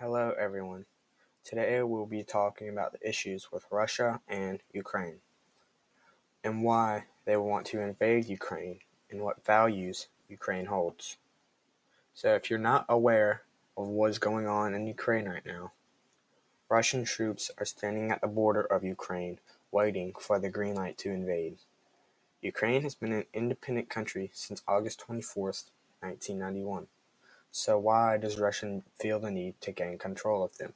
Hello, everyone. Today we'll be talking about the issues with Russia and Ukraine, and why they want to invade Ukraine, and what values Ukraine holds. So, if you're not aware of what's going on in Ukraine right now, Russian troops are standing at the border of Ukraine waiting for the green light to invade. Ukraine has been an independent country since August 24th, 1991. So why does Russia feel the need to gain control of them?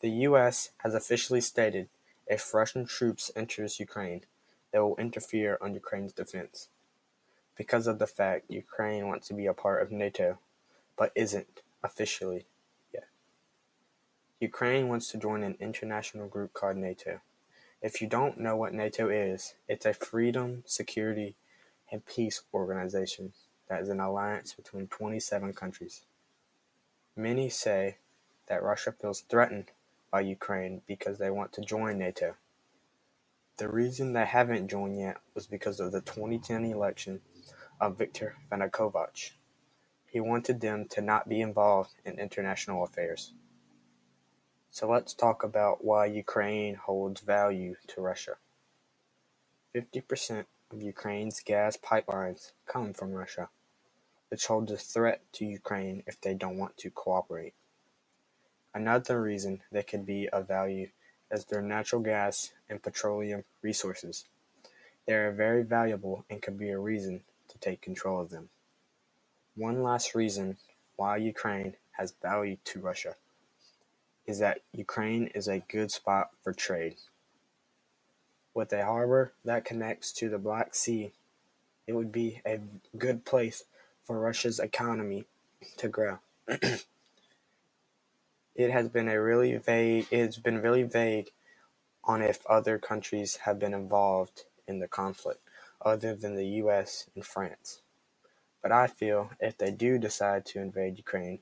The US has officially stated if Russian troops enters Ukraine, they will interfere on Ukraine's defense. Because of the fact Ukraine wants to be a part of NATO, but isn't officially yet. Ukraine wants to join an international group called NATO. If you don't know what NATO is, it's a freedom, security, and peace organization that is an alliance between 27 countries. Many say that Russia feels threatened by Ukraine because they want to join NATO. The reason they haven't joined yet was because of the 2010 election of Viktor Yanukovych. He wanted them to not be involved in international affairs. So let's talk about why Ukraine holds value to Russia. 50% of Ukraine's gas pipelines come from Russia which holds a threat to Ukraine if they don't want to cooperate. Another reason they could be of value is their natural gas and petroleum resources. They are very valuable and could be a reason to take control of them. One last reason why Ukraine has value to Russia is that Ukraine is a good spot for trade. With a harbor that connects to the Black Sea, it would be a good place for Russia's economy to grow. it has been a really vague it's been really vague on if other countries have been involved in the conflict other than the US and France. But I feel if they do decide to invade Ukraine,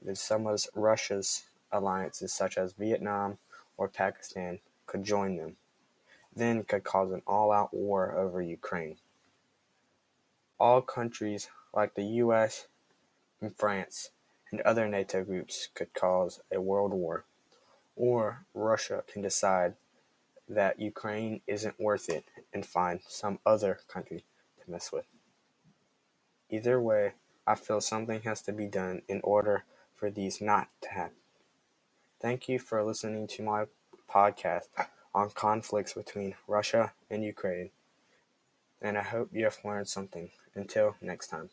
then some of Russia's alliances such as Vietnam or Pakistan could join them, then could cause an all-out war over Ukraine. All countries like the US and France and other NATO groups could cause a world war. Or Russia can decide that Ukraine isn't worth it and find some other country to mess with. Either way, I feel something has to be done in order for these not to happen. Thank you for listening to my podcast on conflicts between Russia and Ukraine, and I hope you have learned something. Until next time.